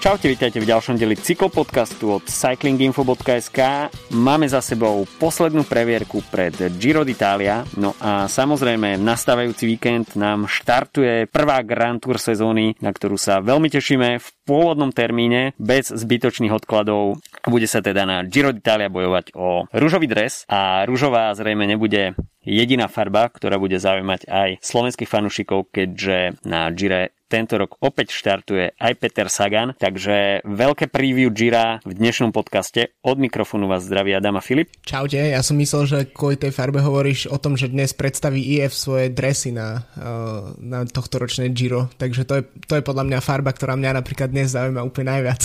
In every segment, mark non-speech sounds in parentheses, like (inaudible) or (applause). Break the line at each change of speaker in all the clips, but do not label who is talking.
Čaute, vítajte v ďalšom deli cyklopodcastu od cyclinginfo.sk. Máme za sebou poslednú previerku pred Giro d'Italia, no a samozrejme nastávajúci víkend nám štartuje prvá Grand Tour sezóny, na ktorú sa veľmi tešíme v pôvodnom termíne, bez zbytočných odkladov. Bude sa teda na Giro d'Italia bojovať o rúžový dres a rúžová zrejme nebude jediná farba, ktorá bude zaujímať aj slovenských fanúšikov, keďže na Gire tento rok opäť štartuje aj Peter Sagan, takže veľké preview Gira v dnešnom podcaste. Od mikrofónu vás zdraví Adam a Filip.
Čaute, ja som myslel, že kvôli tej farbe hovoríš o tom, že dnes predstaví IF svoje dresy na, uh, na tohto ročné Giro, takže to je, to je podľa mňa farba, ktorá mňa napríklad dnes zaujíma úplne najviac.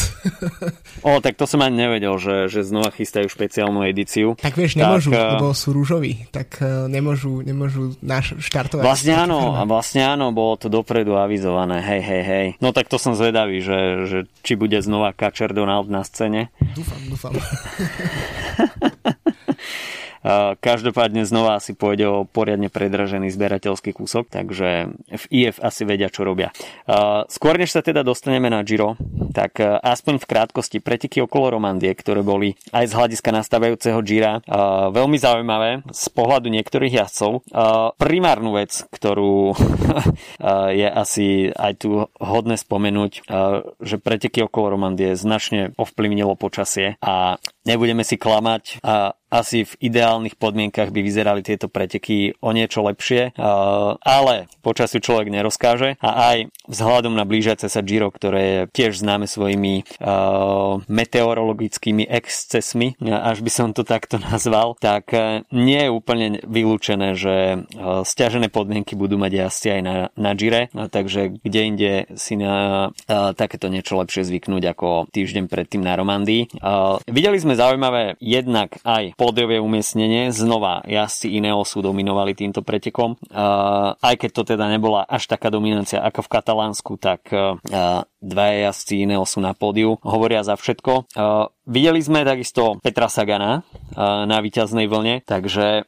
(laughs)
o, tak to som ani nevedel, že, že znova chystajú špeciálnu edíciu.
Tak vieš, nemôžu, tak, uh... lebo sú rúžoví, tak uh, nemôžu, nemôžu náš štartovať.
Vlastne áno, vlastne áno, bolo to dopredu avizované hej, hej, hej. No tak to som zvedavý, že, že či bude znova Kačer Donald na scéne.
Dúfam, dúfam. (laughs)
Každopádne znova asi pôjde o poriadne predražený zberateľský kúsok, takže v IF asi vedia, čo robia. Skôr než sa teda dostaneme na Giro, tak aspoň v krátkosti preteky okolo Romandie, ktoré boli aj z hľadiska nastávajúceho Gira veľmi zaujímavé z pohľadu niektorých jazdcov. Primárnu vec, ktorú (laughs) je asi aj tu hodné spomenúť, že preteky okolo Romandie značne ovplyvnilo počasie a nebudeme si klamať asi v ideálnych podmienkach by vyzerali tieto preteky o niečo lepšie, ale počasiu človek nerozkáže a aj vzhľadom na blížiace sa Giro, ktoré je tiež známe svojimi meteorologickými excesmi, až by som to takto nazval, tak e, nie je úplne vylúčené, že e, stiažené podmienky budú mať jazdci aj na, na Gire, takže kde inde si na takéto niečo lepšie zvyknúť ako týždeň predtým na Romandii. Videli sme zaujímavé jednak aj pódiové umiestnenie. Znova jazdci Ineosu dominovali týmto pretekom. Uh, aj keď to teda nebola až taká dominancia ako v Katalánsku, tak uh, dvaja jazdci Ineosu na pódiu hovoria za všetko. Uh, Videli sme takisto Petra Sagana na víťaznej vlne, takže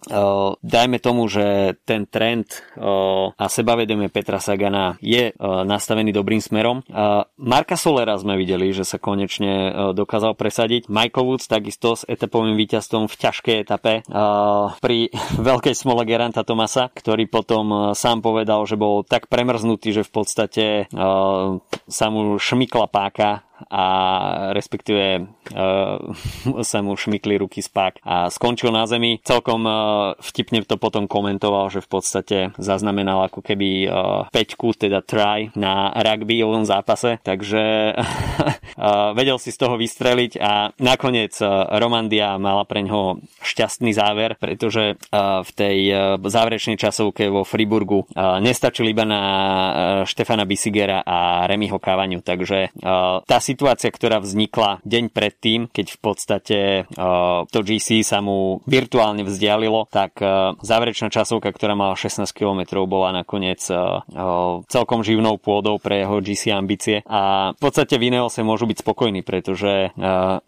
dajme tomu, že ten trend a sebavedomie Petra Sagana je nastavený dobrým smerom. Marka Solera sme videli, že sa konečne dokázal presadiť. Michael Woods takisto s etapovým víťazstvom v ťažkej etape pri (laughs) veľkej smole Geranta Tomasa, ktorý potom sám povedal, že bol tak premrznutý, že v podstate sa mu šmykla páka a respektíve uh, sa mu šmykli ruky spák a skončil na zemi. Celkom uh, vtipne to potom komentoval, že v podstate zaznamenal ako keby uh, peťku, teda try na rugbyovom zápase, takže uh, (laughs) vedel si z toho vystreliť a nakoniec Romandia mala pre ňoho šťastný záver, pretože uh, v tej uh, záverečnej časovke vo Friburgu uh, nestačili iba na uh, Štefana Bisigera a Remyho Kávaniu, takže uh, tá situácia, ktorá vznikla deň predtým, keď v podstate uh, to GC sa mu virtuálne vzdialilo, tak uh, záverečná časovka, ktorá mala 16 km, bola nakoniec uh, celkom živnou pôdou pre jeho GC ambície. A v podstate v Ineose môžu byť spokojní, pretože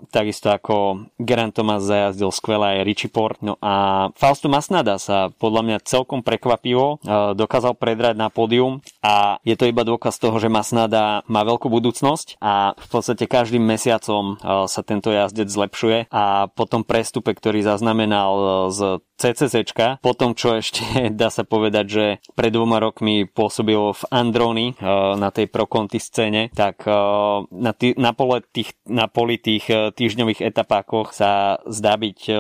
takisto ako Geraint Thomas zajazdil skvelé aj Richie Port, no a Fausto Masnada sa podľa mňa celkom prekvapivo dokázal predrať na pódium. A je to iba dôkaz toho, že Masnada má veľkú budúcnosť a v podstate každým mesiacom uh, sa tento jazdec zlepšuje a po tom prestupe, ktorý zaznamenal uh, z CCCčka, po tom, čo ešte (laughs) dá sa povedať, že pred dvoma rokmi pôsobil v Androni uh, na tej prokonty scéne, tak na, tý, na, pole tých, na poli tých týždňových etapákoch sa zdá byť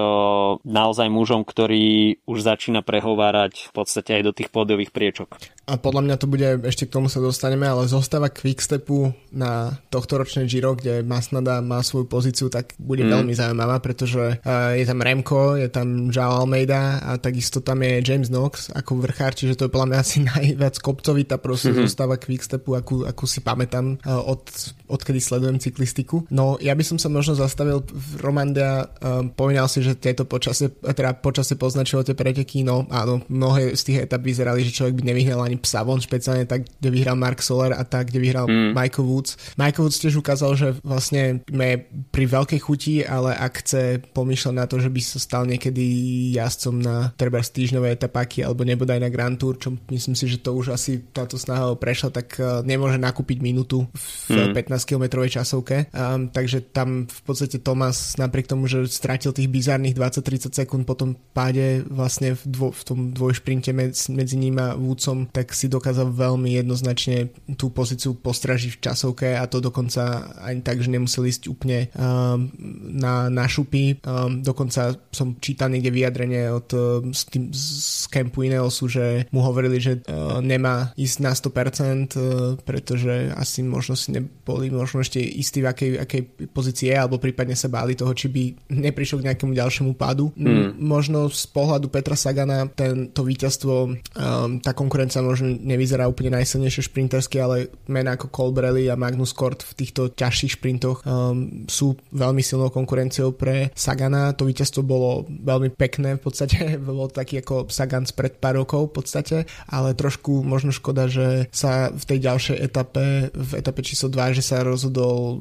naozaj mužom, ktorý už začína prehovárať v podstate aj do tých pódiových priečok.
A podľa mňa to bude, ešte k tomu sa dostaneme, ale zostáva Quickstepu na tohto ročné Giro, kde Masnada má svoju pozíciu, tak bude mm. veľmi zaujímavá, pretože uh, je tam Remko, je tam Joao Almeida a takisto tam je James Knox ako vrchár, čiže to je podľa mňa asi (laughs) najviac kopcovita proste mm-hmm. zostáva Quickstepu, akú, akú si pamätám uh, od, odkedy sledujem cyklistiku. No ja by som sa možno zastavil v Romandia, uh, povedal si, že tieto počasie, teda počasie poznačilo tie preteky, no áno, mnohé z tých etap vyzerali, že človek by nevyhnal ani Savon špeciálne tak, kde vyhral Mark Soler a tak, kde vyhral mm. Michael Woods. Michael Woods tiež ukázal, že vlastne je pri veľkej chuti, ale ak chce pomýšľať na to, že by sa stal niekedy jazdcom na treba týždňové etapáky alebo nebodaj na Grand Tour, čo myslím si, že to už asi táto snaha prešla, tak uh, nemôže nakúpiť minútu v mm. 15-kilometrovej časovke. Um, takže tam v podstate Thomas napriek tomu, že stratil tých bizarných 20-30 sekúnd po tom páde vlastne v, dvo, v tom dvojšprinte medzi, medzi ním a Woodsom, tak si dokázal veľmi jednoznačne tú pozíciu postražiť v časovke a to dokonca ani tak, že nemusel ísť úplne um, na, na šupy. Um, dokonca som čítal niekde vyjadrenie od z, tým, z campu Ineosu, že mu hovorili, že uh, nemá ísť na 100%, uh, pretože asi možno si neboli možno ešte istí v akej, akej pozícii je, alebo prípadne sa báli toho, či by neprišiel k nejakému ďalšiemu pádu. Mm. Možno z pohľadu Petra Sagana ten, to víťazstvo, um, tá konkurencia možno nevyzerá úplne najsilnejšie šprintersky, ale mená ako Colbrelli a Magnus Kort v týchto ťažších šprintoch um, sú veľmi silnou konkurenciou pre Sagana. To víťazstvo bolo veľmi pekné, v podstate (laughs) bol taký ako Sagan pred pár rokov v podstate, ale trošku možno škoda, že sa v tej ďalšej etape, v etape číslo 2, že sa rozhodol uh,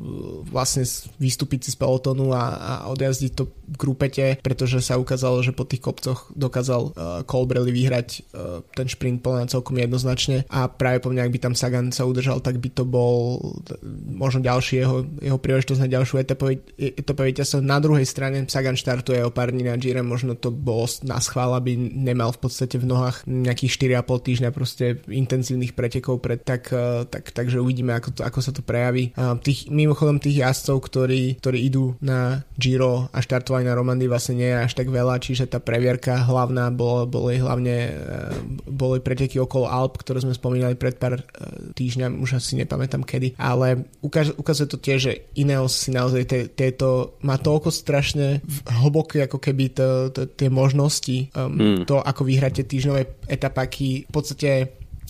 vlastne vystúpiť si z pelotonu a, a odjazdiť to grupete, pretože sa ukázalo, že po tých kopcoch dokázal uh, Colbrelli vyhrať uh, ten šprint plná celkom jednoznačne a práve po mňa, ak by tam Sagan sa udržal, tak by to bol možno ďalší jeho, jeho príležitosť na ďalšiu etapu víťazstvo. Na druhej strane Sagan štartuje o pár dní na Gire, možno to bolo na schvál, aby nemal v podstate v nohách nejakých 4,5 týždňa proste intenzívnych pretekov pred, tak, uh, tak, takže uvidíme, ako, to, ako sa to prejaví. Tých, mimochodom tých jazdcov, ktorí, ktorí idú na Giro a štartovali na Romandy vlastne nie je až tak veľa, čiže tá previerka hlavná bolo, boli hlavne uh, boli preteky okolo Alp, ktoré sme spomínali pred pár uh, týždňami, už asi nepamätám kedy, ale ukáž, ukazuje to tiež, že Ineos si naozaj te, tieto, má toľko strašne hlboké ako keby to, to, tie možnosti, um, hmm. to ako vyhráte týždňové etapáky, v podstate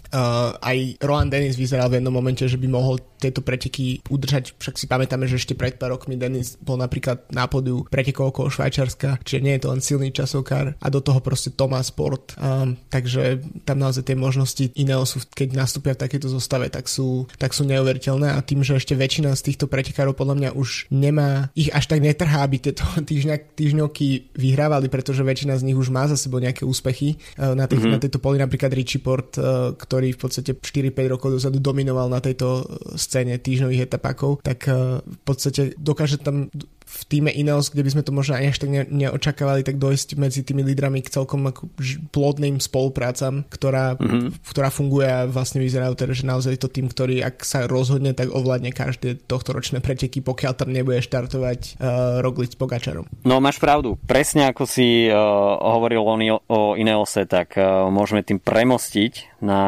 Uh, aj Roland Dennis vyzeral v jednom momente, že by mohol tieto preteky udržať, však si pamätáme, že ešte pred pár rokmi Denis bol napríklad na podiu pretekov okolo Švajčarska, čiže nie je to len silný časovkár a do toho proste Thomas Sport, um, takže tam naozaj tie možnosti iného sú, keď nastúpia v takéto zostave, tak sú, tak sú neuveriteľné a tým, že ešte väčšina z týchto pretekárov podľa mňa už nemá, ich až tak netrhá, aby tieto (laughs) týždňa, týždňovky vyhrávali, pretože väčšina z nich už má za sebou nejaké úspechy uh, na, tých, mm-hmm. na tejto poli, napríklad Richie Port, uh, ktorý v podstate 4-5 rokov dozadu dominoval na tejto scéne týždňových etapákov, tak eh, v podstate dokáže tam v týme Ineos, kde by sme to možno až tak ne, neočakávali, tak dojsť medzi tými lídrami k celkom ako plodným spoluprácam, ktorá, mm-hmm. ktorá funguje a vlastne vyzerajú teda, že naozaj to tým, ktorý ak sa rozhodne, tak ovládne každé tohto ročné preteky, pokiaľ tam nebude štartovať uh, Roglic s Pogačarom.
No máš pravdu, presne ako si uh, hovoril o, o Ineose, tak uh, môžeme tým premostiť na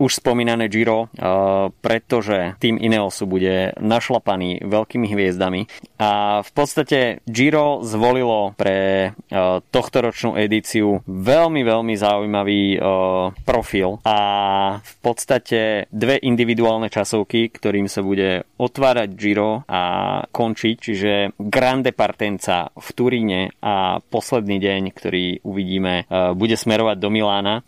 už spomínané Giro, uh, pretože tým Ineosu bude našlapaný veľkými hviezdami a v podstate Giro zvolilo pre uh, tohtoročnú edíciu veľmi, veľmi zaujímavý uh, profil a v podstate dve individuálne časovky, ktorým sa bude otvárať Giro a končiť, čiže Grande Partenza v Turíne a posledný deň, ktorý uvidíme, uh, bude smerovať do Milána.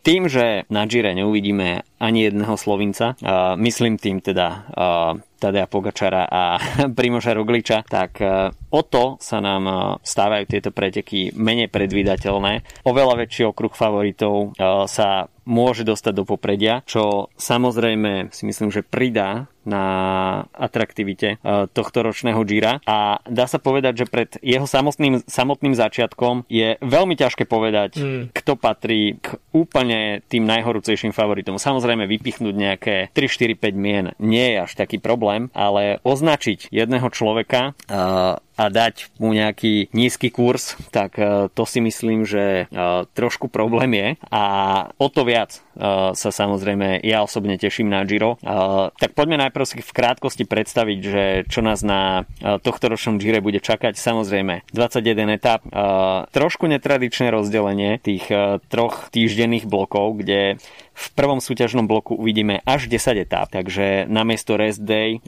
Tým, že na Gire neuvidíme ani jedného Slovinca, uh, myslím tým teda uh, Tadea Pogačara a (laughs) Primoža Rogliča, tak e, o to sa nám e, stávajú tieto preteky menej predvídateľné. Oveľa väčší okruh favoritov e, sa môže dostať do popredia, čo samozrejme si myslím, že pridá na atraktivite tohto ročného Gira a dá sa povedať, že pred jeho samotným, samotným začiatkom je veľmi ťažké povedať, mm. kto patrí k úplne tým najhorúcejším favoritom. Samozrejme vypichnúť nejaké 3, 4, 5 mien nie je až taký problém, ale označiť jedného človeka a dať mu nejaký nízky kurz, tak e, to si myslím, že e, trošku problém je. A o to viac sa samozrejme ja osobne teším na Giro. Tak poďme najprv si v krátkosti predstaviť, že čo nás na tohto ročnom Gire bude čakať. Samozrejme 21 etap, trošku netradičné rozdelenie tých troch týždenných blokov, kde v prvom súťažnom bloku uvidíme až 10 etap, takže namiesto rest day,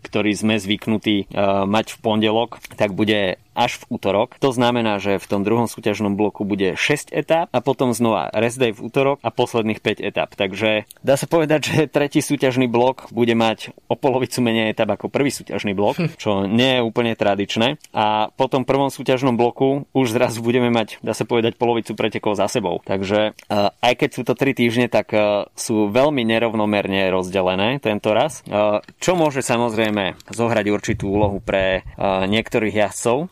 ktorý sme zvyknutí mať v pondelok, tak bude až v útorok. To znamená, že v tom druhom súťažnom bloku bude 6 etap a potom znova rest day v útorok a posledných 5 etap. Takže dá sa povedať, že tretí súťažný blok bude mať o polovicu menej etap ako prvý súťažný blok, hm. čo nie je úplne tradičné. A po tom prvom súťažnom bloku už zrazu budeme mať, dá sa povedať, polovicu pretekov za sebou. Takže aj keď sú to 3 týždne, tak sú veľmi nerovnomerne rozdelené tento raz, čo môže samozrejme zohrať určitú úlohu pre niektorých jazdcov,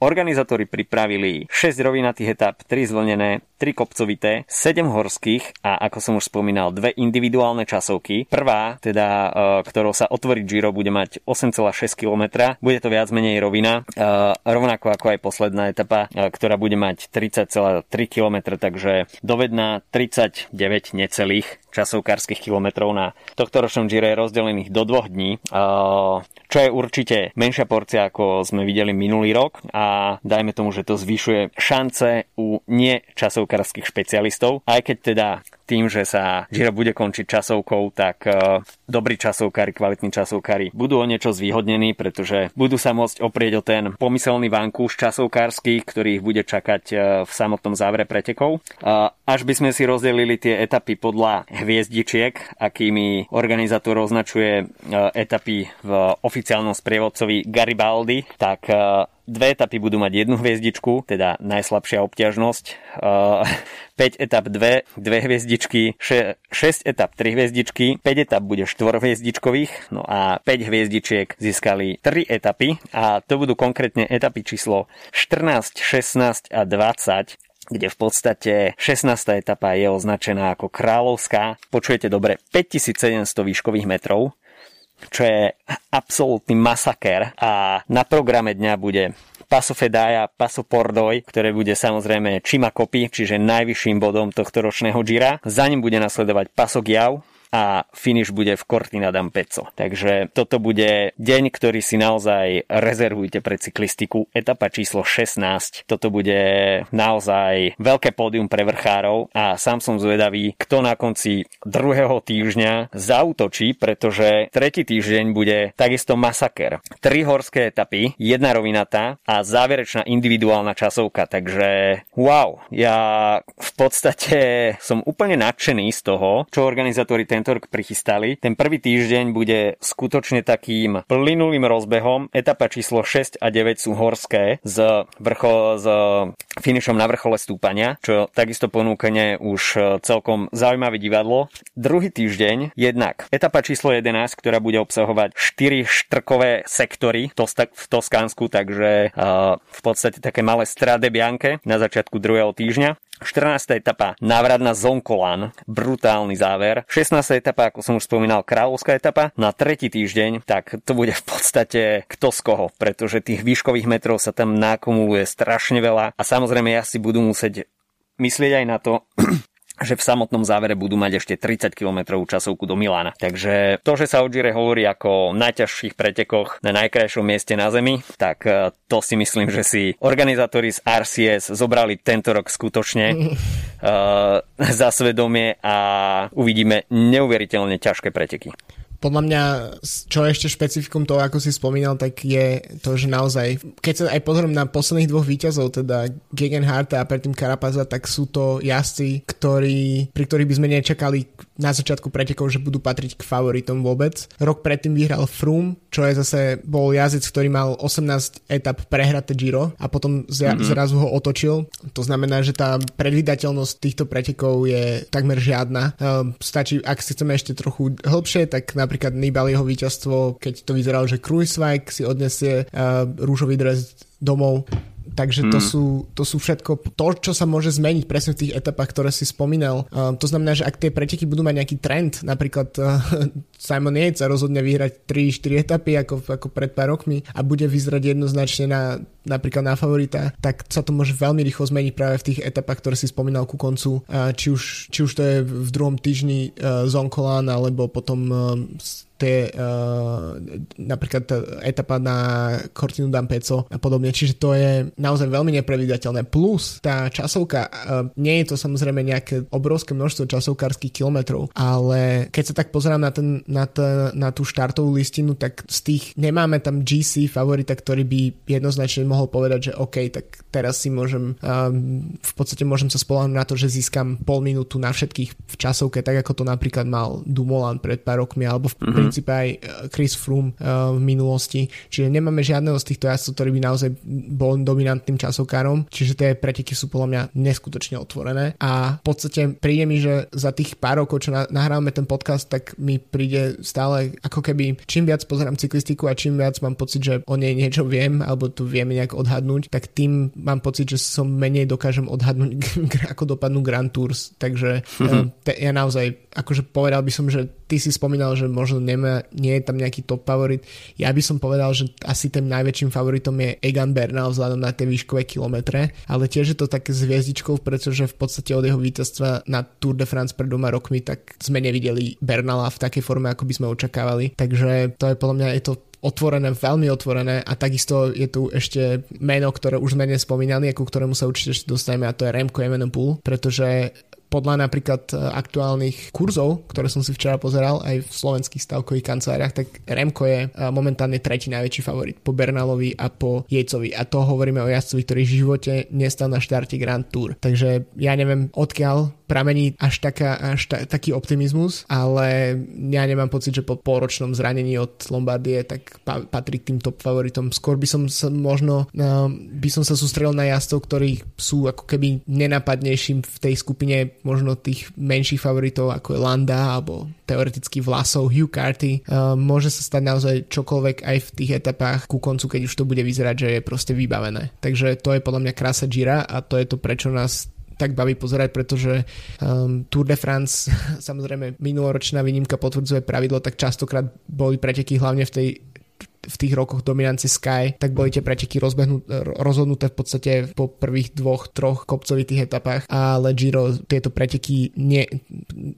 Organizátori pripravili 6 rovinatých etap, 3 zvlnené, 3 kopcovité, 7 horských a ako som už spomínal, dve individuálne časovky. Prvá, teda ktorou sa otvorí Giro, bude mať 8,6 km, bude to viac menej rovina, rovnako ako aj posledná etapa, ktorá bude mať 30,3 km, takže dovedná 39 necelých časovkárskych kilometrov na tohto ročnom Gire rozdelených do dvoch dní, čo je určite menšia porcia, ako sme videli minulý rok. A dajme tomu, že to zvyšuje šance u nečasovkárskych špecialistov, aj keď teda tým, že sa Giro bude končiť časovkou, tak uh, dobrí časovkári, kvalitní časovkári budú o niečo zvýhodnení, pretože budú sa môcť oprieť o ten pomyselný vankúš časovkársky, ktorý ich bude čakať uh, v samotnom závere pretekov. Až by sme si rozdelili tie etapy podľa hviezdičiek, akými organizátor označuje etapy v oficiálnom sprievodcovi Garibaldi, tak Dve etapy budú mať jednu hviezdičku, teda najslabšia obťažnosť. 5 etap 2, dve hviezdičky, 6 etap 3 hviezdičky, 5 etap bude 4 hviezdičkových, no a 5 hviezdičiek získali 3 etapy a to budú konkrétne etapy číslo 14, 16 a 20 kde v podstate 16. etapa je označená ako kráľovská. Počujete dobre, 5700 výškových metrov, čo je absolútny masaker a na programe dňa bude Paso Fedaja, Paso Pordoj, ktoré bude samozrejme Čima Kopy, čiže najvyšším bodom tohto ročného Gira. Za ním bude nasledovať Paso Giau, a finish bude v Cortina d'Ampezzo. Takže toto bude deň, ktorý si naozaj rezervujte pre cyklistiku. Etapa číslo 16. Toto bude naozaj veľké pódium pre vrchárov a sám som zvedavý, kto na konci druhého týždňa zautočí, pretože tretí týždeň bude takisto masaker. Tri horské etapy, jedna rovinatá a záverečná individuálna časovka, takže wow, ja v podstate som úplne nadšený z toho, čo organizátori ten tento prichystali. Ten prvý týždeň bude skutočne takým plynulým rozbehom. Etapa číslo 6 a 9 sú horské s, vrcho, s finišom na vrchole stúpania, čo takisto ponúkne už celkom zaujímavé divadlo. Druhý týždeň jednak etapa číslo 11, ktorá bude obsahovať 4 štrkové sektory v Toskánsku, takže uh, v podstate také malé strade Bianche na začiatku druhého týždňa. 14. etapa, návrat na Zonkolan, brutálny záver. 16. etapa, ako som už spomínal, kráľovská etapa. Na tretí týždeň, tak to bude v podstate kto z koho, pretože tých výškových metrov sa tam nakumuluje strašne veľa a samozrejme ja si budú musieť myslieť aj na to, že v samotnom závere budú mať ešte 30 km časovku do Milána. Takže to, že sa o Gire hovorí ako o najťažších pretekoch na najkrajšom mieste na Zemi, tak e, to si myslím, že si organizátori z RCS zobrali tento rok skutočne uh, (laughs) za svedomie a uvidíme neuveriteľne ťažké preteky
podľa mňa, čo je ešte špecifikum toho, ako si spomínal, tak je to, že naozaj, keď sa aj pozriem na posledných dvoch výťazov, teda Gegenharta a predtým Karapaza, tak sú to jazdci, ktorí, pri ktorých by sme nečakali na začiatku pretekov, že budú patriť k favoritom vôbec. Rok predtým vyhral Froome, čo je zase bol jazdec, ktorý mal 18 etap prehraté Giro a potom zra- mm-hmm. zrazu ho otočil. To znamená, že tá predvydateľnosť týchto pretekov je takmer žiadna. Uh, stačí, ak si chceme ešte trochu hĺbšie, tak napríklad Nibaliho víťazstvo, keď to vyzeralo, že Kruiswijk si odnesie uh, rúžový dres domov, Takže to, mm. sú, to sú všetko to, čo sa môže zmeniť presne v tých etapách, ktoré si spomínal. Uh, to znamená, že ak tie preteky budú mať nejaký trend, napríklad uh, (laughs) Simon Yates sa rozhodne vyhrať 3-4 etapy ako, ako pred pár rokmi a bude vyzerať jednoznačne na, napríklad na favorita, tak sa to môže veľmi rýchlo zmeniť práve v tých etapách, ktoré si spomínal ku koncu. Uh, či, už, či už to je v druhom týždni uh, Zonkolan alebo potom uh, tie uh, napríklad etapa na Cortinu d'Ampezzo a podobne, čiže to je naozaj veľmi neprevidateľné. Plus tá časovka, uh, nie je to samozrejme nejaké obrovské množstvo časovkárskych kilometrov, ale keď sa tak pozerám na, ten, na, t, na tú štartovú listinu, tak z tých nemáme tam GC favorita, ktorý by jednoznačne mohol povedať, že OK, tak teraz si môžem um, v podstate môžem sa spolahnúť na to, že získam pol minútu na všetkých v časovke, tak ako to napríklad mal Dumoulin pred pár rokmi, alebo v mm-hmm. Princípe aj uh, Chris Froome uh, v minulosti. Čiže nemáme žiadneho z týchto jazdcov, ktorý by naozaj bol dominantným časovkárom, čiže tie preteky sú podľa mňa neskutočne otvorené a v podstate príde mi, že za tých pár rokov, čo nahrávame ten podcast, tak mi príde stále ako keby čím viac pozerám cyklistiku a čím viac mám pocit, že o nej niečo viem alebo tu vieme nejak odhadnúť, tak tým mám pocit, že som menej dokážem odhadnúť, (laughs) ako dopadnú Grand Tours. Takže (laughs) mm-hmm. ja naozaj, akože povedal by som, že ty si spomínal, že možno nemá, nie je tam nejaký top favorit. Ja by som povedal, že asi tým najväčším favoritom je Egan Bernal vzhľadom na tie výškové kilometre, ale tiež je to také zviezdičkou, pretože v podstate od jeho víťazstva na Tour de France pred dvoma rokmi, tak sme nevideli Bernala v takej forme, ako by sme očakávali. Takže to je podľa mňa je to otvorené, veľmi otvorené a takisto je tu ešte meno, ktoré už sme nespomínali a ku ktorému sa určite ešte dostaneme a to je Remco Evenepoel, pretože podľa napríklad e, aktuálnych kurzov, ktoré som si včera pozeral aj v slovenských stavkových kanceláriách, tak Remko je e, momentálne tretí najväčší favorit po Bernalovi a po Jejcovi. A to hovoríme o jazdcovi, ktorý v živote nestal na štarte Grand Tour. Takže ja neviem, odkiaľ pramení až, taká, až ta, taký optimizmus, ale ja nemám pocit, že po pôročnom zranení od Lombardie tak pa, patrí k tým top favoritom. Skôr by som sa možno uh, by som sa sústredil na jazdcov, ktorí sú ako keby nenapadnejším v tej skupine možno tých menších favoritov ako je Landa alebo teoreticky Vlasov, Hugh Carty. Uh, môže sa stať naozaj čokoľvek aj v tých etapách ku koncu, keď už to bude vyzerať, že je proste vybavené. Takže to je podľa mňa krása Gira a to je to, prečo nás tak baví pozerať, pretože um, Tour de France, (laughs) samozrejme minuloročná výnimka potvrdzuje pravidlo, tak častokrát boli preteky hlavne v tej v tých rokoch dominancie Sky, tak boli tie preteky rozhodnuté v podstate po prvých dvoch, troch kopcovitých etapách, ale Giro tieto preteky nie,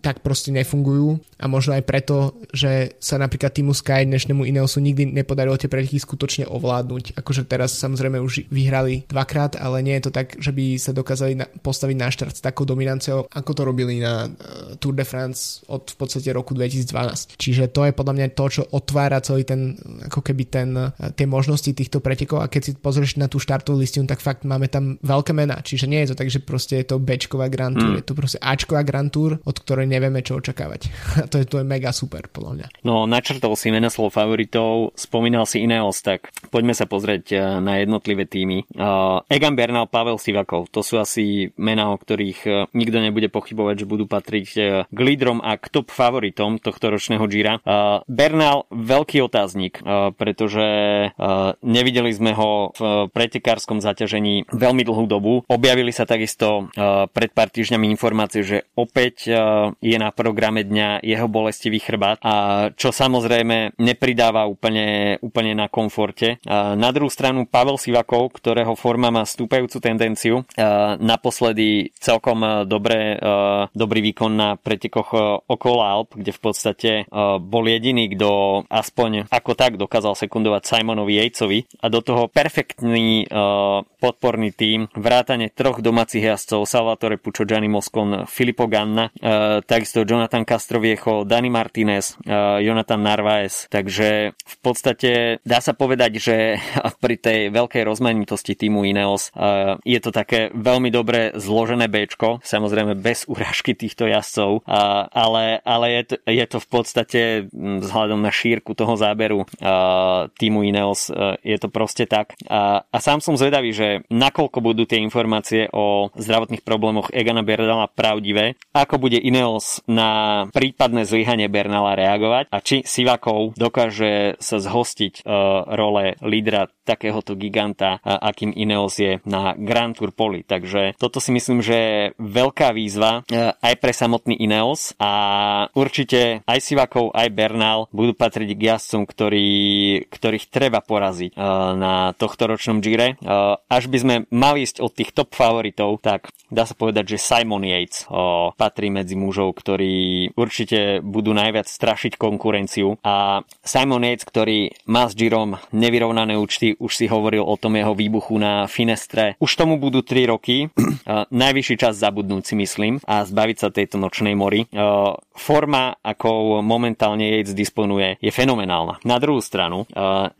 tak proste nefungujú a možno aj preto, že sa napríklad týmu Sky dnešnému Ineosu nikdy nepodarilo tie preteky skutočne ovládnuť. Akože teraz samozrejme už vyhrali dvakrát, ale nie je to tak, že by sa dokázali na, postaviť na štart s takou dominanciou, ako to robili na uh, Tour de France od v podstate roku 2012. Čiže to je podľa mňa to, čo otvára celý ten ako keby ten, eh, tie možnosti týchto pretekov a keď si pozrieš na tú štartovú listinu, tak fakt máme tam veľké mená, čiže nie je to tak, že proste je to Bčková Grand Tour, mm. je to proste Ačková Grand Tour, od ktorej nevieme čo očakávať. (laughs) a to je, to je mega super, podľa mňa.
No, načrtol si slov favoritov, spomínal si Ineos, tak poďme sa pozrieť eh, na jednotlivé týmy. Uh, Egan Bernal, Pavel Sivakov, to sú asi mená, o ktorých nikto nebude pochybovať, že budú patriť k lídrom a k top favoritom tohto ročného Gira. Bernal, veľký otáznik, pretože uh, nevideli sme ho v pretekárskom zaťažení veľmi dlhú dobu. Objavili sa takisto uh, pred pár týždňami informácie, že opäť uh, je na programe dňa jeho bolestivý chrbát, a čo samozrejme nepridáva úplne, úplne na komforte. Na druhú stranu Pavel Sivakov, ktorého forma má stúpajúcu tendenciu, naposledy celkom dobre, uh, dobrý výkon na pretekoch okolo Alp, kde v podstate bol jediný, kto aspoň ako tak dokázal dokázal sekundovať Simonovi Jejcovi a do toho perfektný uh, podporný tím, vrátane troch domácich jazdcov Salvatore Puccio, Gianni Moscon, Filippo Ganna, uh, takisto Jonathan Castroviecho, Dani Martinez, uh, Jonathan Narvaez. Takže v podstate dá sa povedať, že (laughs) pri tej veľkej rozmanitosti týmu Ineos uh, je to také veľmi dobre zložené Bčko, samozrejme bez (laughs) urážky týchto jazdcov, uh, ale, ale je, to, je to v podstate vzhľadom na šírku toho záberu uh, týmu Ineos. E, je to proste tak. A, a sám som zvedavý, že nakoľko budú tie informácie o zdravotných problémoch Egana Bernala pravdivé, ako bude Ineos na prípadné zlyhanie Bernala reagovať a či Sivakov dokáže sa zhostiť uh, role lídra takéhoto giganta, akým Ineos je na Grand Tour poli. Takže toto si myslím, že je veľká výzva aj pre samotný Ineos a určite aj Sivakov, aj Bernal budú patriť k jazdcom, ktorí ktorý, ktorých treba poraziť na tohto ročnom Gire. Až by sme mali ísť od tých top favoritov, tak dá sa povedať, že Simon Yates patrí medzi mužov, ktorí určite budú najviac strašiť konkurenciu. A Simon Yates, ktorý má s Girom nevyrovnané účty, už si hovoril o tom jeho výbuchu na Finestre. Už tomu budú 3 roky. Najvyšší čas zabudnúť si myslím a zbaviť sa tejto nočnej mori. Forma, ako momentálne Yates disponuje, je fenomenálna. Na druhú stranu,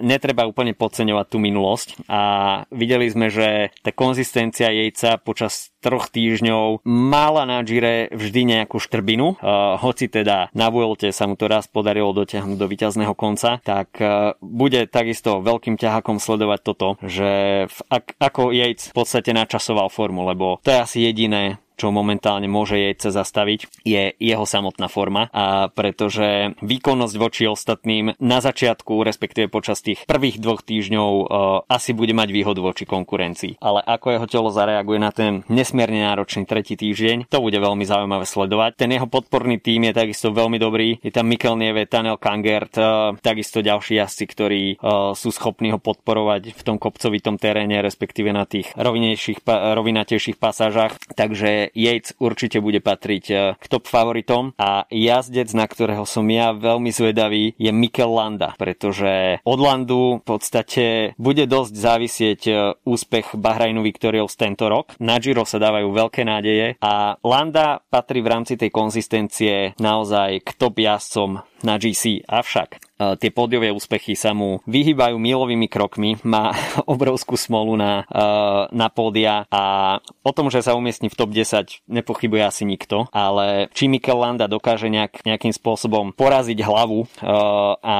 netreba úplne podceňovať tú minulosť a videli sme, že tá konzistencia Yatesa počas troch týždňov mala na Gire vždy nejakú štrbinu. Hoci teda na Vuelte sa mu to raz podarilo dotiahnuť do víťazného konca, tak uh, bude takisto veľkým ťahakom sledovať toto, že v, ak, ako Yates v podstate načasoval formu, lebo to je asi jediné, čo momentálne môže jejce zastaviť, je jeho samotná forma. A pretože výkonnosť voči ostatným na začiatku, respektíve počas tých prvých dvoch týždňov uh, asi bude mať výhodu voči konkurencii. Ale ako jeho telo zareaguje na ten nesmierne náročný tretí týždeň, to bude veľmi zaujímavé sledovať. Ten jeho podporný tým je takisto veľmi dobrý. Je tam Mikel Nieve, Tanel Kangert, uh, takisto ďalší jazdci, ktorí uh, sú schopní ho podporovať v tom kopcovitom teréne, respektíve na tých rovinejších, rovinatejších pasážach. Takže Yates určite bude patriť e, k top favoritom a jazdec, na ktorého som ja veľmi zvedavý, je Mikel Landa, pretože od Landu v podstate bude dosť závisieť e, úspech Bahrajnu Victorials tento rok. Na Giro sa dávajú veľké nádeje a Landa patrí v rámci tej konzistencie naozaj k top jazdcom na GC. Avšak tie pódiové úspechy sa mu vyhýbajú milovými krokmi, má (laughs) obrovskú smolu na, na pódia a o tom, že sa umiestni v top 10 nepochybuje asi nikto, ale či Mikel Landa dokáže nejak, nejakým spôsobom poraziť hlavu a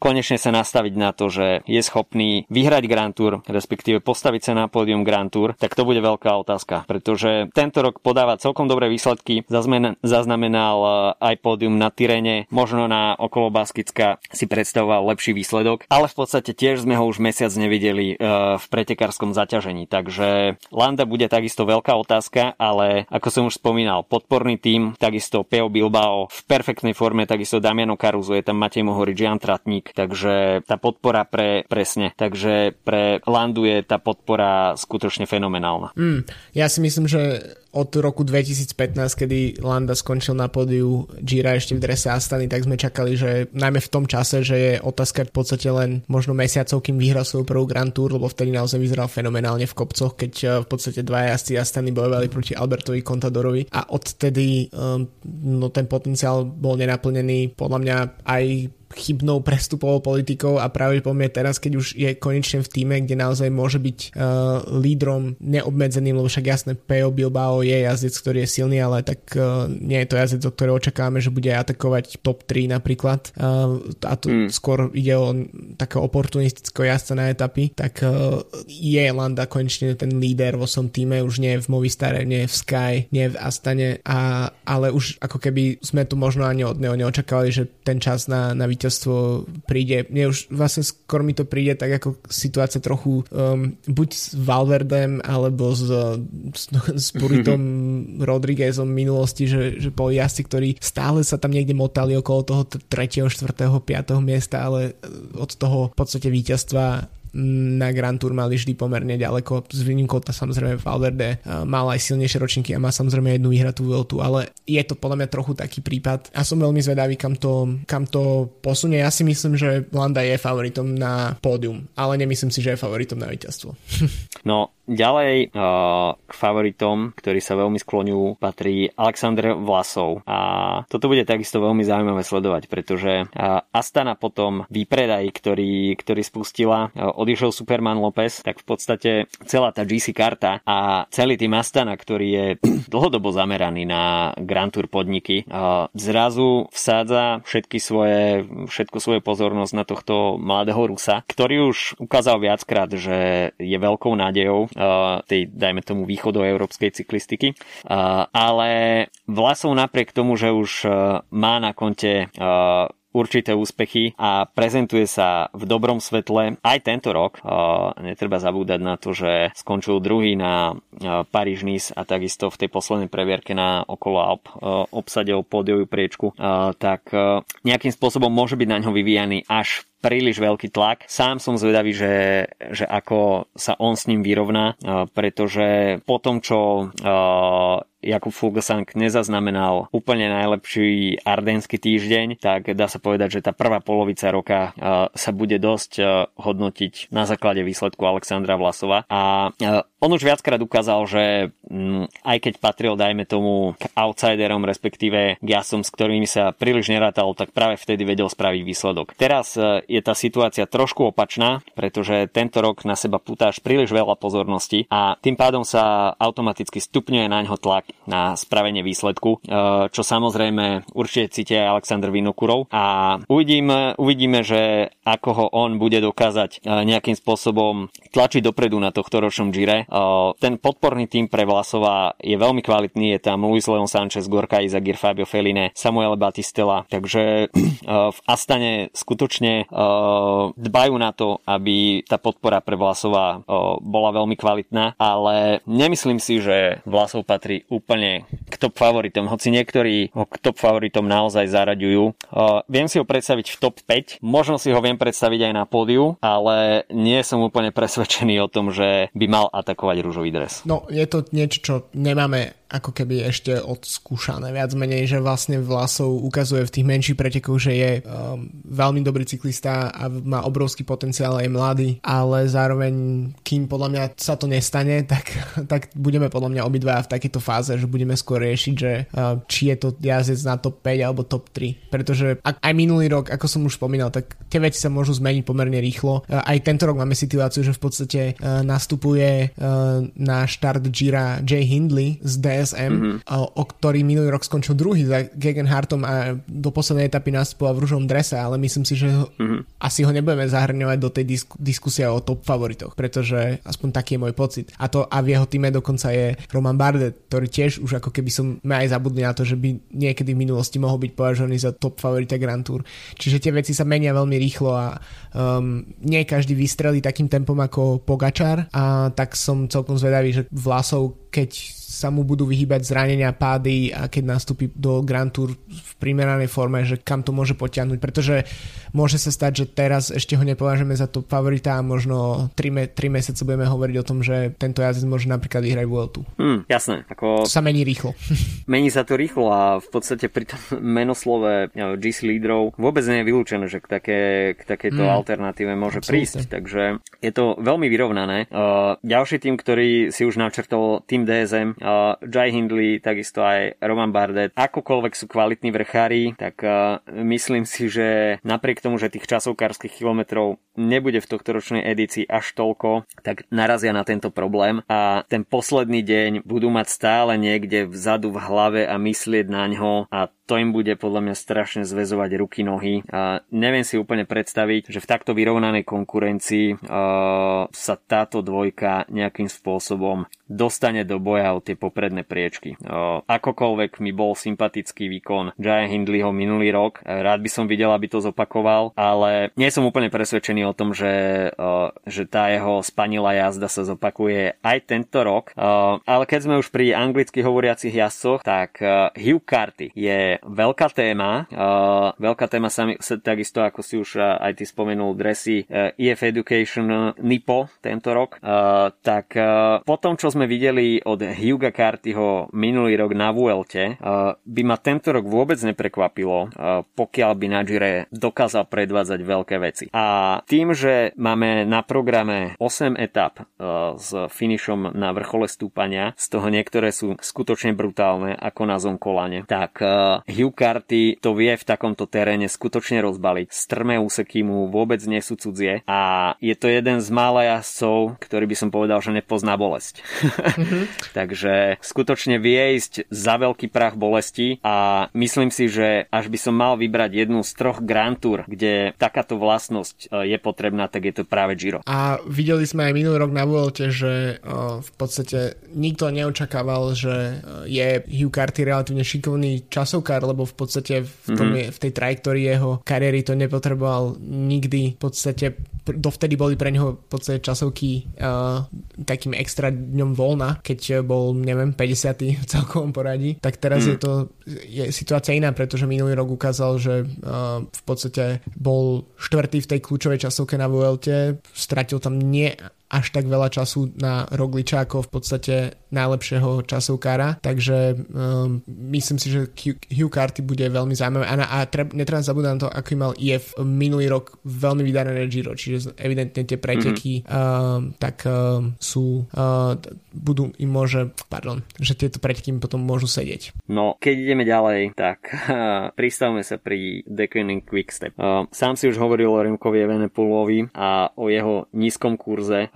konečne sa nastaviť na to, že je schopný vyhrať Grand Tour, respektíve postaviť sa na pódium Grand Tour, tak to bude veľká otázka, pretože tento rok podáva celkom dobré výsledky, zaznamenal aj pódium na Tyrene, možno na okolo Baskicka si predstavoval lepší výsledok, ale v podstate tiež sme ho už mesiac nevideli uh, v pretekárskom zaťažení. Takže Landa bude takisto veľká otázka, ale ako som už spomínal, podporný tým, takisto Peo Bilbao v perfektnej forme, takisto Damiano Caruso, je tam Matej Mohorič, Jan Tratník, takže tá podpora pre, presne, takže pre Landu je tá podpora skutočne fenomenálna.
Mm, ja si myslím, že od roku 2015, kedy Landa skončil na pódiu Gira ešte v drese Astany, tak sme čakali, že najmä v tom čase, že je otázka v podstate len možno mesiacov, kým vyhral svoju prvú Grand Tour, lebo vtedy naozaj vyzeral fenomenálne v kopcoch, keď eh, v podstate dva jazdci Astany bojovali proti Albertovi Contadorovi. A odtedy um, no, ten potenciál bol nenaplnený. Podľa mňa aj chybnou prestupovou politikou a pravdepodobne teraz, keď už je konečne v týme, kde naozaj môže byť uh, lídrom neobmedzeným, lebo však jasné, Peo Bilbao je jazdec, ktorý je silný, ale tak uh, nie je to jazdec, o ktorého očakávame, že bude atakovať top 3 napríklad uh, a to mm. skôr ide o takého oportunistického jazdca na etapy, tak uh, je Landa konečne ten líder vo som týme, už nie v Movistare, nie v Sky, nie v Astane, a, ale už ako keby sme tu možno ani od neho neočakávali, že ten čas na, na víťazstvo príde. Mne už vlastne skôr mi to príde tak ako situácia trochu um, buď s Valverdem alebo s, s, s Puritom (laughs) Rodriguezom minulosti, že, že boli jazdci, ktorí stále sa tam niekde motali okolo toho 3., 4., 5. miesta, ale od toho v podstate víťazstva na Grand Tour mali vždy pomerne ďaleko, s výnimkou tá samozrejme Valverde mal aj silnejšie ročníky a má samozrejme jednu vyhratú Vueltu, ale je to podľa mňa trochu taký prípad a som veľmi zvedavý, kam to, kam to posunie. Ja si myslím, že Landa je favoritom na pódium, ale nemyslím si, že je favoritom na víťazstvo.
no, Ďalej k favoritom, ktorí sa veľmi skloňujú, patrí Alexander Vlasov. A toto bude takisto veľmi zaujímavé sledovať, pretože Astana potom výpredaj, ktorý, ktorý spustila, odišiel Superman Lopez, tak v podstate celá tá GC karta a celý tým Astana, ktorý je (clears throat) dlhodobo zameraný na Grand Tour podniky, zrazu vsádza všetky svoje, všetku svoju pozornosť na tohto mladého Rusa, ktorý už ukázal viackrát, že je veľkou nádejou tej, dajme tomu, európskej cyklistiky. Ale Vlasov napriek tomu, že už má na konte určité úspechy a prezentuje sa v dobrom svetle aj tento rok. Netreba zabúdať na to, že skončil druhý na paríž nice a takisto v tej poslednej previerke na okolo Alp obsadil pódiovú priečku, tak nejakým spôsobom môže byť na ňo vyvíjaný až príliš veľký tlak. Sám som zvedavý, že, že ako sa on s ním vyrovná, pretože po tom, čo Jakub Fuglsang nezaznamenal úplne najlepší ardenský týždeň, tak dá sa povedať, že tá prvá polovica roka sa bude dosť hodnotiť na základe výsledku Alexandra Vlasova. A on už viackrát ukázal, že mm, aj keď patril, dajme tomu, k outsiderom, respektíve k jasom, s ktorými sa príliš nerátal, tak práve vtedy vedel spraviť výsledok. Teraz e, je tá situácia trošku opačná, pretože tento rok na seba putáš príliš veľa pozornosti a tým pádom sa automaticky stupňuje na ňo tlak na spravenie výsledku, e, čo samozrejme určite cíti aj Aleksandr Vinokurov a uvidíme, uvidíme, že ako ho on bude dokázať e, nejakým spôsobom tlačiť dopredu na tohto ročnom Gire ten podporný tým pre Vlasova je veľmi kvalitný, je tam Luis Leon Sanchez, Gorka Izagir, Fabio Feline, Samuel Batistela, takže v Astane skutočne dbajú na to, aby tá podpora pre Vlasova bola veľmi kvalitná, ale nemyslím si, že Vlasov patrí úplne k top favoritom, hoci niektorí ho k top favoritom naozaj zaraďujú. Viem si ho predstaviť v top 5, možno si ho viem predstaviť aj na pódiu, ale nie som úplne presvedčený o tom, že by mal atakovať opakovať rúžový dres.
No, je to niečo, čo nemáme ako keby ešte odskúšané viac menej, že vlastne Vlasov ukazuje v tých menších pretekoch, že je um, veľmi dobrý cyklista a má obrovský potenciál, je mladý, ale zároveň kým podľa mňa sa to nestane, (laughs) tak, tak budeme podľa mňa obidva v takejto fáze, že budeme skôr riešiť, že uh, či je to jazdec na top 5 alebo top 3, pretože aj minulý rok, ako som už spomínal, tak tie veci sa môžu zmeniť pomerne rýchlo. Uh, aj tento rok máme situáciu, že v podstate uh, nastupuje uh, na štart Gira Jay Hindley z D DSM, mm-hmm. o ktorý minulý rok skončil druhý za Gegenhartom a do poslednej etapy nastupoval v rúžom drese, ale myslím si, že mm-hmm. asi ho nebudeme zahrňovať do tej disk- diskusie o top favoritoch, pretože aspoň taký je môj pocit. A to a v jeho týme dokonca je Roman Bardet, ktorý tiež už ako keby som aj zabudli na to, že by niekedy v minulosti mohol byť považovaný za top favorita Grand Tour. Čiže tie veci sa menia veľmi rýchlo a um, nie každý vystrelí takým tempom ako Pogačar a tak som celkom zvedavý, že Vlasov, keď sa mu budú vyhýbať zranenia, pády a keď nastúpi do Grand Tour v primeranej forme, že kam to môže potiahnuť, pretože môže sa stať, že teraz ešte ho nepovažujeme za top favorita a možno 3, me- 3 mesiace budeme hovoriť o tom, že tento jazdec môže napríklad vyhrať Vueltu.
Hmm, jasné. Ako...
To sa mení rýchlo. (laughs)
mení sa to rýchlo a v podstate pri tom (laughs) menoslove GC lídrov vôbec nie je vylúčené, že k, také, k takejto hmm. alternatíve môže Absolutne. prísť, takže je to veľmi vyrovnané. Uh, ďalší tým, ktorý si už načrtol, tým DSM, uh, Jai Hindley, takisto aj Roman Bardet, akokoľvek sú kvalitní vrchári, tak myslím si, že napriek tomu, že tých časovkárskych kilometrov nebude v tohto ročnej edícii až toľko, tak narazia na tento problém a ten posledný deň budú mať stále niekde vzadu v hlave a myslieť na ňo a to im bude podľa mňa strašne zväzovať ruky, nohy a neviem si úplne predstaviť, že v takto vyrovnanej konkurencii uh, sa táto dvojka nejakým spôsobom dostane do boja o tie popredné priečky. Uh, akokoľvek mi bol sympatický výkon Jaya Hindleyho minulý rok, rád by som videl, aby to zopakoval, ale nie som úplne presvedčený o tom, že, uh, že tá jeho spanilá jazda sa zopakuje aj tento rok. Uh, ale keď sme už pri anglicky hovoriacich jazdcoch, tak uh, Hugh Carty je veľká téma. Veľká téma sa, takisto, ako si už aj ty spomenul, dresy EF Education NIPO tento rok. Tak uh, po tom, čo sme videli od Huga Cartyho minulý rok na Vuelte, by ma tento rok vôbec neprekvapilo, pokiaľ by na Gire dokázal predvádzať veľké veci. A tým, že máme na programe 8 etap s finišom na vrchole stúpania, z toho niektoré sú skutočne brutálne, ako na Zonkolane, tak Hugh Carty to vie v takomto teréne skutočne rozbaliť. Strmé úseky mu vôbec nie sú cudzie a je to jeden z mála jazdcov, ktorý by som povedal, že nepozná bolesť. Mm-hmm. (laughs) Takže skutočne vie ísť za veľký prach bolesti a myslím si, že až by som mal vybrať jednu z troch Grand Tour, kde takáto vlastnosť e, je potrebná, tak je to práve Giro.
A videli sme aj minulý rok na Vuelte, že e, v podstate nikto neočakával, že e, je Hugh Carty relatívne šikovný časovka superstar, lebo v podstate v, tom, mm-hmm. v tej trajektórii jeho kariéry to nepotreboval nikdy. V podstate dovtedy boli pre neho v podstate časovky uh, takým extra dňom voľna, keď bol, neviem, 50. v celkovom poradí. Tak teraz mm. je to je situácia iná, pretože minulý rok ukázal, že uh, v podstate bol štvrtý v tej kľúčovej časovke na Vuelte, stratil tam nie až tak veľa času na Rogliča ako v podstate najlepšieho časovkára, takže um, myslím si, že Hugh Carty bude veľmi zaujímavé a, na, a treb, netreba zabúdať na to, aký mal IF minulý rok veľmi vydarené Giro, čiže evidentne tie preteky mm-hmm. uh, tak uh, sú uh, budú im môže, pardon, že tieto preteky im potom môžu sedieť.
No, keď ideme ďalej, tak uh, (laughs) pristavme sa pri Declining Quickstep. Uh, sám si už hovoril o Remkovi Evenepoolovi a o jeho nízkom kurze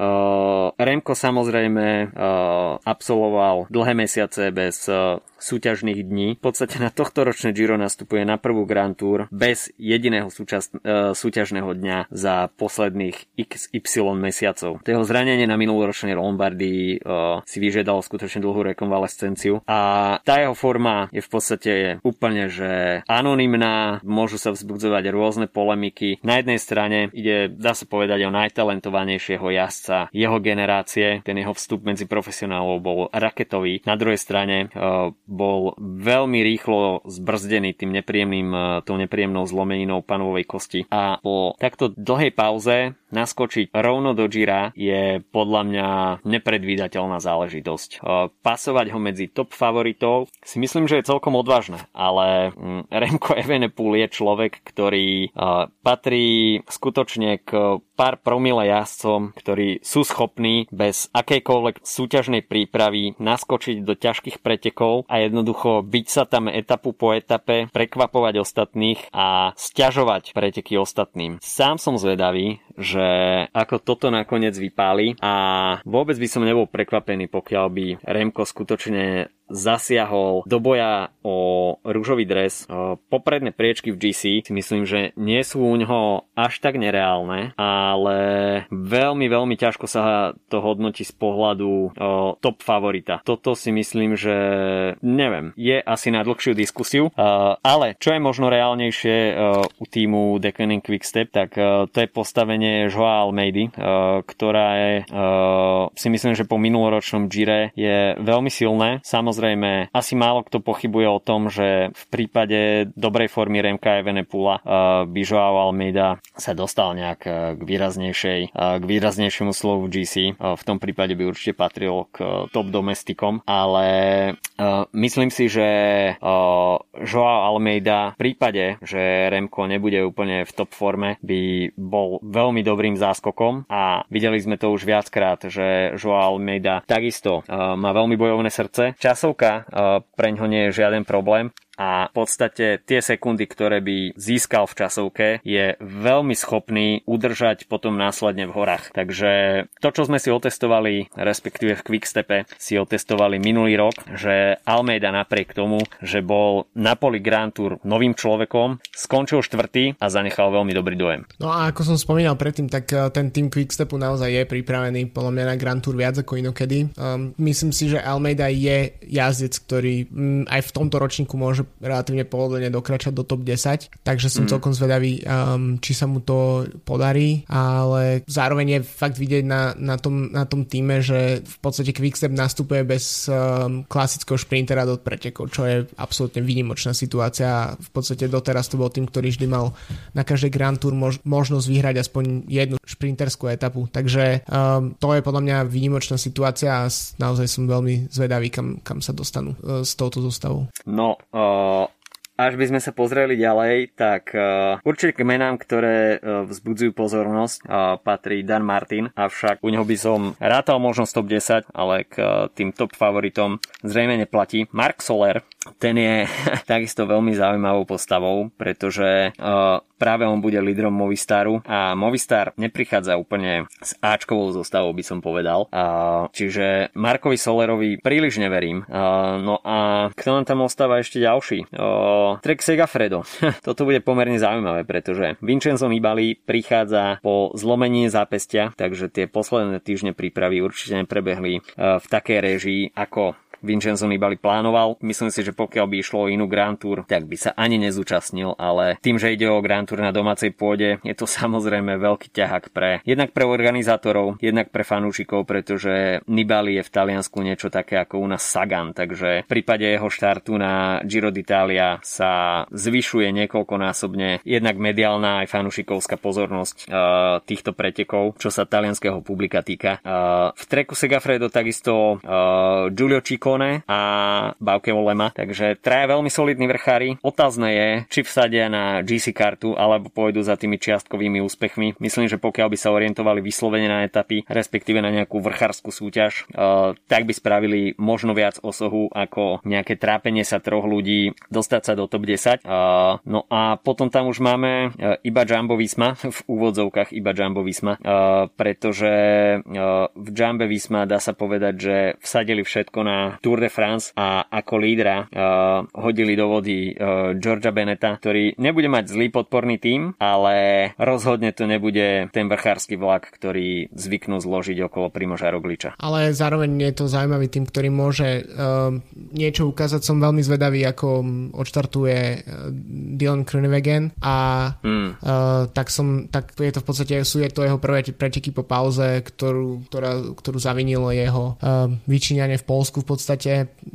Remko samozrejme uh, absolvoval dlhé mesiace bez uh, súťažných dní. V podstate na tohto ročné Giro nastupuje na prvú Grand Tour bez jediného súčas, súťažného dňa za posledných XY mesiacov. To zranenie na minuloročnej Lombardii si vyžiadalo skutočne dlhú rekonvalescenciu a tá jeho forma je v podstate úplne, že anonymná, môžu sa vzbudzovať rôzne polemiky. Na jednej strane ide, dá sa povedať, o najtalentovanejšieho jazdca jeho generácie, ten jeho vstup medzi profesionálov bol raketový. Na druhej strane e, bol veľmi rýchlo zbrzdený tým nepríjemným, e, tou nepríjemnou zlomeninou panovej kosti. A po takto dlhej pauze naskočiť rovno do Gira je podľa mňa nepredvídateľná záležitosť. E, pasovať ho medzi top favoritov si myslím, že je celkom odvážne, ale mm, Remko Evenepoel je človek, ktorý patrí skutočne k pár promile jazdcom, ktorí sú schopní bez akejkoľvek súťažnej prípravy naskočiť do ťažkých pretekov a jednoducho byť sa tam etapu po etape, prekvapovať ostatných a stiažovať preteky ostatným. Sám som zvedavý, že ako toto nakoniec vypáli a vôbec by som nebol prekvapený, pokiaľ by Remko skutočne zasiahol do boja o rúžový dres. Popredné priečky v GC si myslím, že nie sú u ňoho až tak nereálne, ale veľmi, veľmi ťažko sa to hodnotí z pohľadu top favorita. Toto si myslím, že neviem, je asi na dlhšiu diskusiu, ale čo je možno reálnejšie u týmu Declining Quickstep, tak to je postavenie Joa Almeidy, ktorá je si myslím, že po minuloročnom Gire je veľmi silné. Samozrejme asi málo kto pochybuje o tom, že v prípade dobrej formy Remka Evenepula uh, by Joao Almeida sa dostal nejak k výraznejšej, k výraznejšiemu slovu GC. V tom prípade by určite patril k top domestikom, ale myslím si, že Joao Almeida v prípade, že Remko nebude úplne v top forme, by bol veľmi dobrým záskokom a videli sme to už viackrát, že Joao Almeida takisto má veľmi bojovné srdce. Časov časovka pre ňo nie je žiaden problém a v podstate tie sekundy, ktoré by získal v časovke, je veľmi schopný udržať potom následne v horách. Takže to, čo sme si otestovali, respektíve v Quickstepe si otestovali minulý rok, že Almeida napriek tomu, že bol na poli Grand Tour novým človekom, skončil štvrtý a zanechal veľmi dobrý dojem.
No a ako som spomínal predtým, tak eh, ten tým Quickstepu naozaj je pripravený podľa mňa na Grand Tour viac ako inokedy. Um, myslím si, že Almeida je jazdec, ktorý um, aj v tomto ročníku môže relatívne pohodlne dokračať do top 10, takže som mm. celkom zvedavý, um, či sa mu to podarí, ale zároveň je fakt vidieť na, na, tom, na tom týme, že v podstate Quickstep nastupuje bez um, klasického šprintera do pretekov, čo je absolútne výnimočná situácia. V podstate doteraz to bol tým, ktorý vždy mal na každej Grand Tour mož- možnosť vyhrať aspoň jednu šprinterskú etapu, takže um, to je podľa mňa výnimočná situácia a naozaj som veľmi zvedavý, kam, kam sa dostanú uh, s touto zostavou.
No, uh až by sme sa pozreli ďalej, tak uh, určite k menám, ktoré uh, vzbudzujú pozornosť, uh, patrí Dan Martin, avšak u neho by som rátal možno top 10, ale k uh, tým top favoritom zrejme neplatí. Mark Soler, ten je (laughs) takisto veľmi zaujímavou postavou, pretože uh, práve on bude lídrom Movistaru a Movistar neprichádza úplne s Ačkovou zostavou, by som povedal. Uh, čiže Markovi Solerovi príliš neverím. Uh, no a kto nám tam ostáva ešte ďalší? Uh, Trek Segafredo. (laughs) Toto bude pomerne zaujímavé, pretože Vincenzo Nibali prichádza po zlomení zápestia, takže tie posledné týždne prípravy určite neprebehli uh, v takej režii ako Vincenzo Nibali plánoval. Myslím si, že pokiaľ by išlo o inú Grand Tour, tak by sa ani nezúčastnil, ale tým, že ide o Grand Tour na domácej pôde, je to (laughs) samozrejme veľký ťahak pre jednak pre organizátorov, jednak pre fanúšikov, pretože Nibali je v Taliansku niečo také ako u nás Sagan, takže v prípade jeho štartu na Giro d'Italia sa zvyšuje niekoľkonásobne jednak mediálna aj fanúšikovská pozornosť uh, týchto pretekov, čo sa talianského publika týka. Uh, v treku Segafredo takisto uh, Giulio Ciccone a Bauke Olema, takže traja veľmi solidní vrchári. Otázne je, či vsadia na GC kartu alebo pôjdu za tými čiastkovými úspechmi. Myslím, že pokiaľ by sa orientovali vyslovene na etapy, respektíve na nejakú vrchárskú súťaž, uh, tak by spravili možno viac osohu ako nejaké trápenie sa troch ľudí dostať sa do top 10. Uh, no a potom tam už máme uh, iba Jumbo Visma, (laughs) v úvodzovkách iba Jumbo Visma, pretože v Jumbo Visma dá sa povedať, že vsadili všetko na Tour de France a ako lídra uh, hodili do vody uh, Georgia Beneta, ktorý nebude mať zlý podporný tím, ale rozhodne to nebude ten vrchársky vlak, ktorý zvyknú zložiť okolo Primoža Rogliča.
Ale zároveň je to zaujímavý tým, ktorý môže uh, niečo ukázať. Som veľmi zvedavý, ako odštartuje uh, Dylan Krunewegen a hmm. uh, tak som, tak je to v podstate, sú je to jeho prvé preteky po pauze, ktorú, ktorá, ktorú zavinilo jeho uh, vyčíňanie v Polsku v podstate.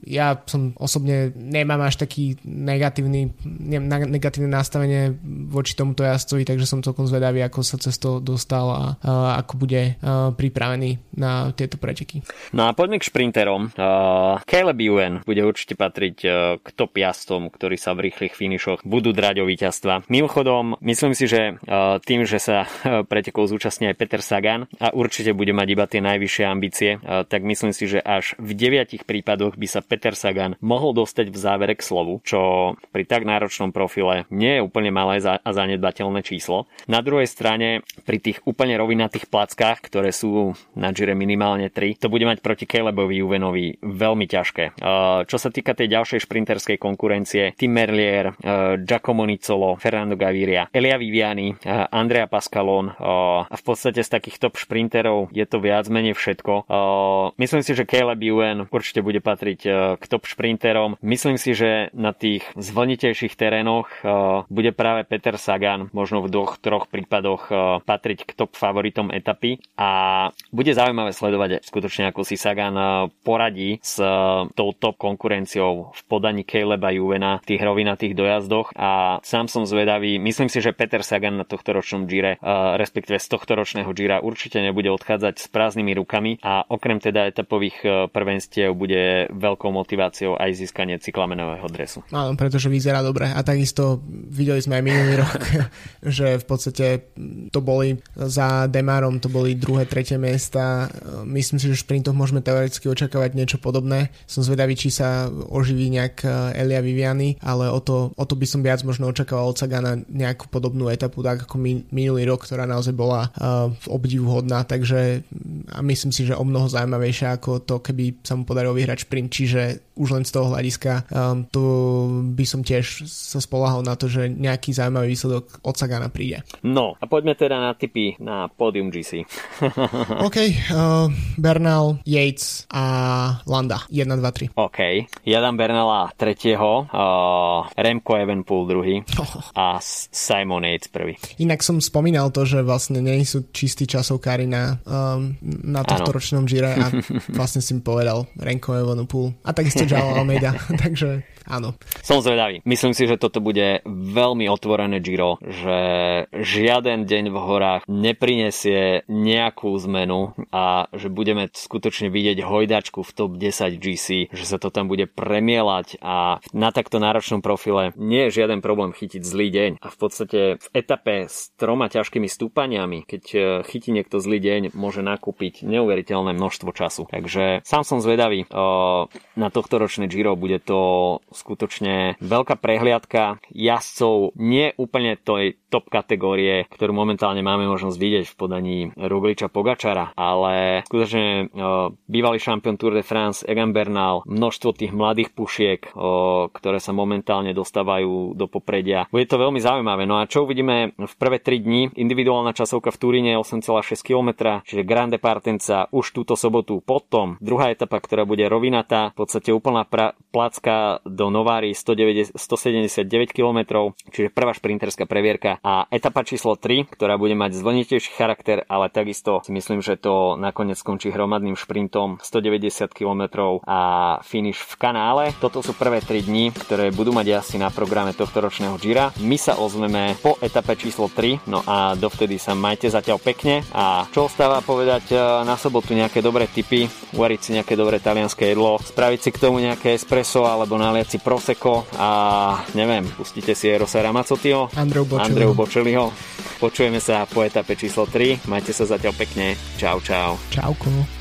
Ja som osobne nemám až taký negatívny, ne, negatívne nastavenie voči tomuto jazdcovi, takže som celkom zvedavý, ako sa cez to dostal a uh, ako bude uh, pripravený na tieto preteky.
No a poďme k šprinterom. Uh, Caleb Ewan bude určite patriť uh, k top jazdcom, ktorí sa v rýchlych finišoch budú drať o víťazstva. Mimochodom, myslím si, že uh, tým, že sa uh, pretekol zúčastní aj Peter Sagan a určite bude mať iba tie najvyššie ambície, uh, tak myslím si, že až v deviatich prípadoch by sa Peter Sagan mohol dostať v závere k slovu, čo pri tak náročnom profile nie je úplne malé a zanedbateľné číslo. Na druhej strane, pri tých úplne rovinatých plackách, ktoré sú na Gire minimálne 3, to bude mať proti Calebovi Juvenovi veľmi ťažké. Čo sa týka tej ďalšej šprinterskej konkurencie, Tim Merlier, Giacomo Nizzolo, Fernando Gaviria, Elia Viviani, Andrea Pascalon a v podstate z takých top šprinterov je to viac menej všetko. Myslím si, že Caleb Ewan určite bude patriť k top šprinterom. Myslím si, že na tých zvlnitejších terénoch bude práve Peter Sagan možno v dvoch, troch prípadoch patriť k top favoritom etapy a bude zaujímavé sledovať skutočne ako si Sagan poradí s tou top konkurenciou v podaní Caleba Juvena v tých rovinatých dojazdoch a sám som zvedavý. Myslím si, že Peter Sagan na tohto ročnom Gire, respektíve z tohto ročného Gira určite nebude odchádzať s prázdnymi rukami a okrem teda etapových prvenstiev bude veľkou motiváciou aj získanie cyklamenového dresu.
Áno, pretože vyzerá dobre a takisto videli sme aj minulý (laughs) rok, že v podstate to boli za Demarom, to boli druhé, tretie miesta. Myslím si, že v šprintoch môžeme teoreticky očakávať niečo podobné. Som zvedavý, či sa oživí nejak e, Elia Viviani, ale o to, o to by som viac možno očakával od Sagana nejakú podobnú etapu, tak ako minulý rok, ktorá naozaj bola uh, obdivuhodná, takže a myslím si, že o mnoho zaujímavejšia ako to, keby sa mu podarilo vyhrať šprint, čiže už len z toho hľadiska um, to by som tiež sa spolahol na to, že nejaký zaujímavý výsledok od Sagana príde.
No a poďme teda na typy na pódium GC. (laughs)
OK, uh, Bernal, Yates a Landa. 1, 2, 3.
OK, ja dám Bernala tretieho, uh, Remco Evenpool druhý oh. (laughs) a Simon Yates prvý.
Inak som spomínal to, že vlastne nie sú čistí časovkári na, um, na tohto ano. ročnom Gire a (laughs) vlastne si mi povedal Remco Evenpool. A takisto Jao Almeida, takže áno.
Som zvedavý. Myslím si, že toto bude veľmi otvorené Giro, že žiaden deň v horách neprinesie nejakú zmenu a že budeme skutočne vidieť hojdačku v top 10 GC, že sa to tam bude premielať a na takto náročnom profile nie je žiaden problém chytiť zlý deň a v podstate v etape s troma ťažkými stúpaniami, keď e, chytí niekto zlý deň, môže nakúpiť neuveriteľné množstvo času. Takže sám som zvedavý o, na tohto ročné Giro. Bude to skutočne veľká prehliadka jazdcov nie úplne tej top kategórie, ktorú momentálne máme možnosť vidieť v podaní Rugliča Pogačara, ale skutočne bývalý šampión Tour de France Egan Bernal, množstvo tých mladých pušiek, ktoré sa momentálne dostávajú do popredia. Bude to veľmi zaujímavé. No a čo uvidíme v prvé 3 dní? Individuálna časovka v Turíne 8,6 km, čiže Grande Partenza už túto sobotu. Potom druhá etapa, ktorá bude rovinatá, v podstate úplná pra- placka do Novári 179 km, čiže prvá šprinterská previerka a etapa číslo 3, ktorá bude mať zvlnitejší charakter, ale takisto si myslím, že to nakoniec skončí hromadným šprintom 190 km a finish v kanále. Toto sú prvé 3 dní, ktoré budú mať asi na programe tohto ročného Gira. My sa ozveme po etape číslo 3, no a dovtedy sa majte zatiaľ pekne a čo ostáva povedať e, na sobotu nejaké dobré tipy, uvariť si nejaké dobré talianské jedlo, spraviť si k tomu nejaké espresso alebo naliať si prosecco a neviem, pustite si Erosa
Bocelli.
Andreu Bočeliho. Počujeme sa po etape číslo 3. Majte sa zatiaľ pekne. Čau, čau.
Čauko.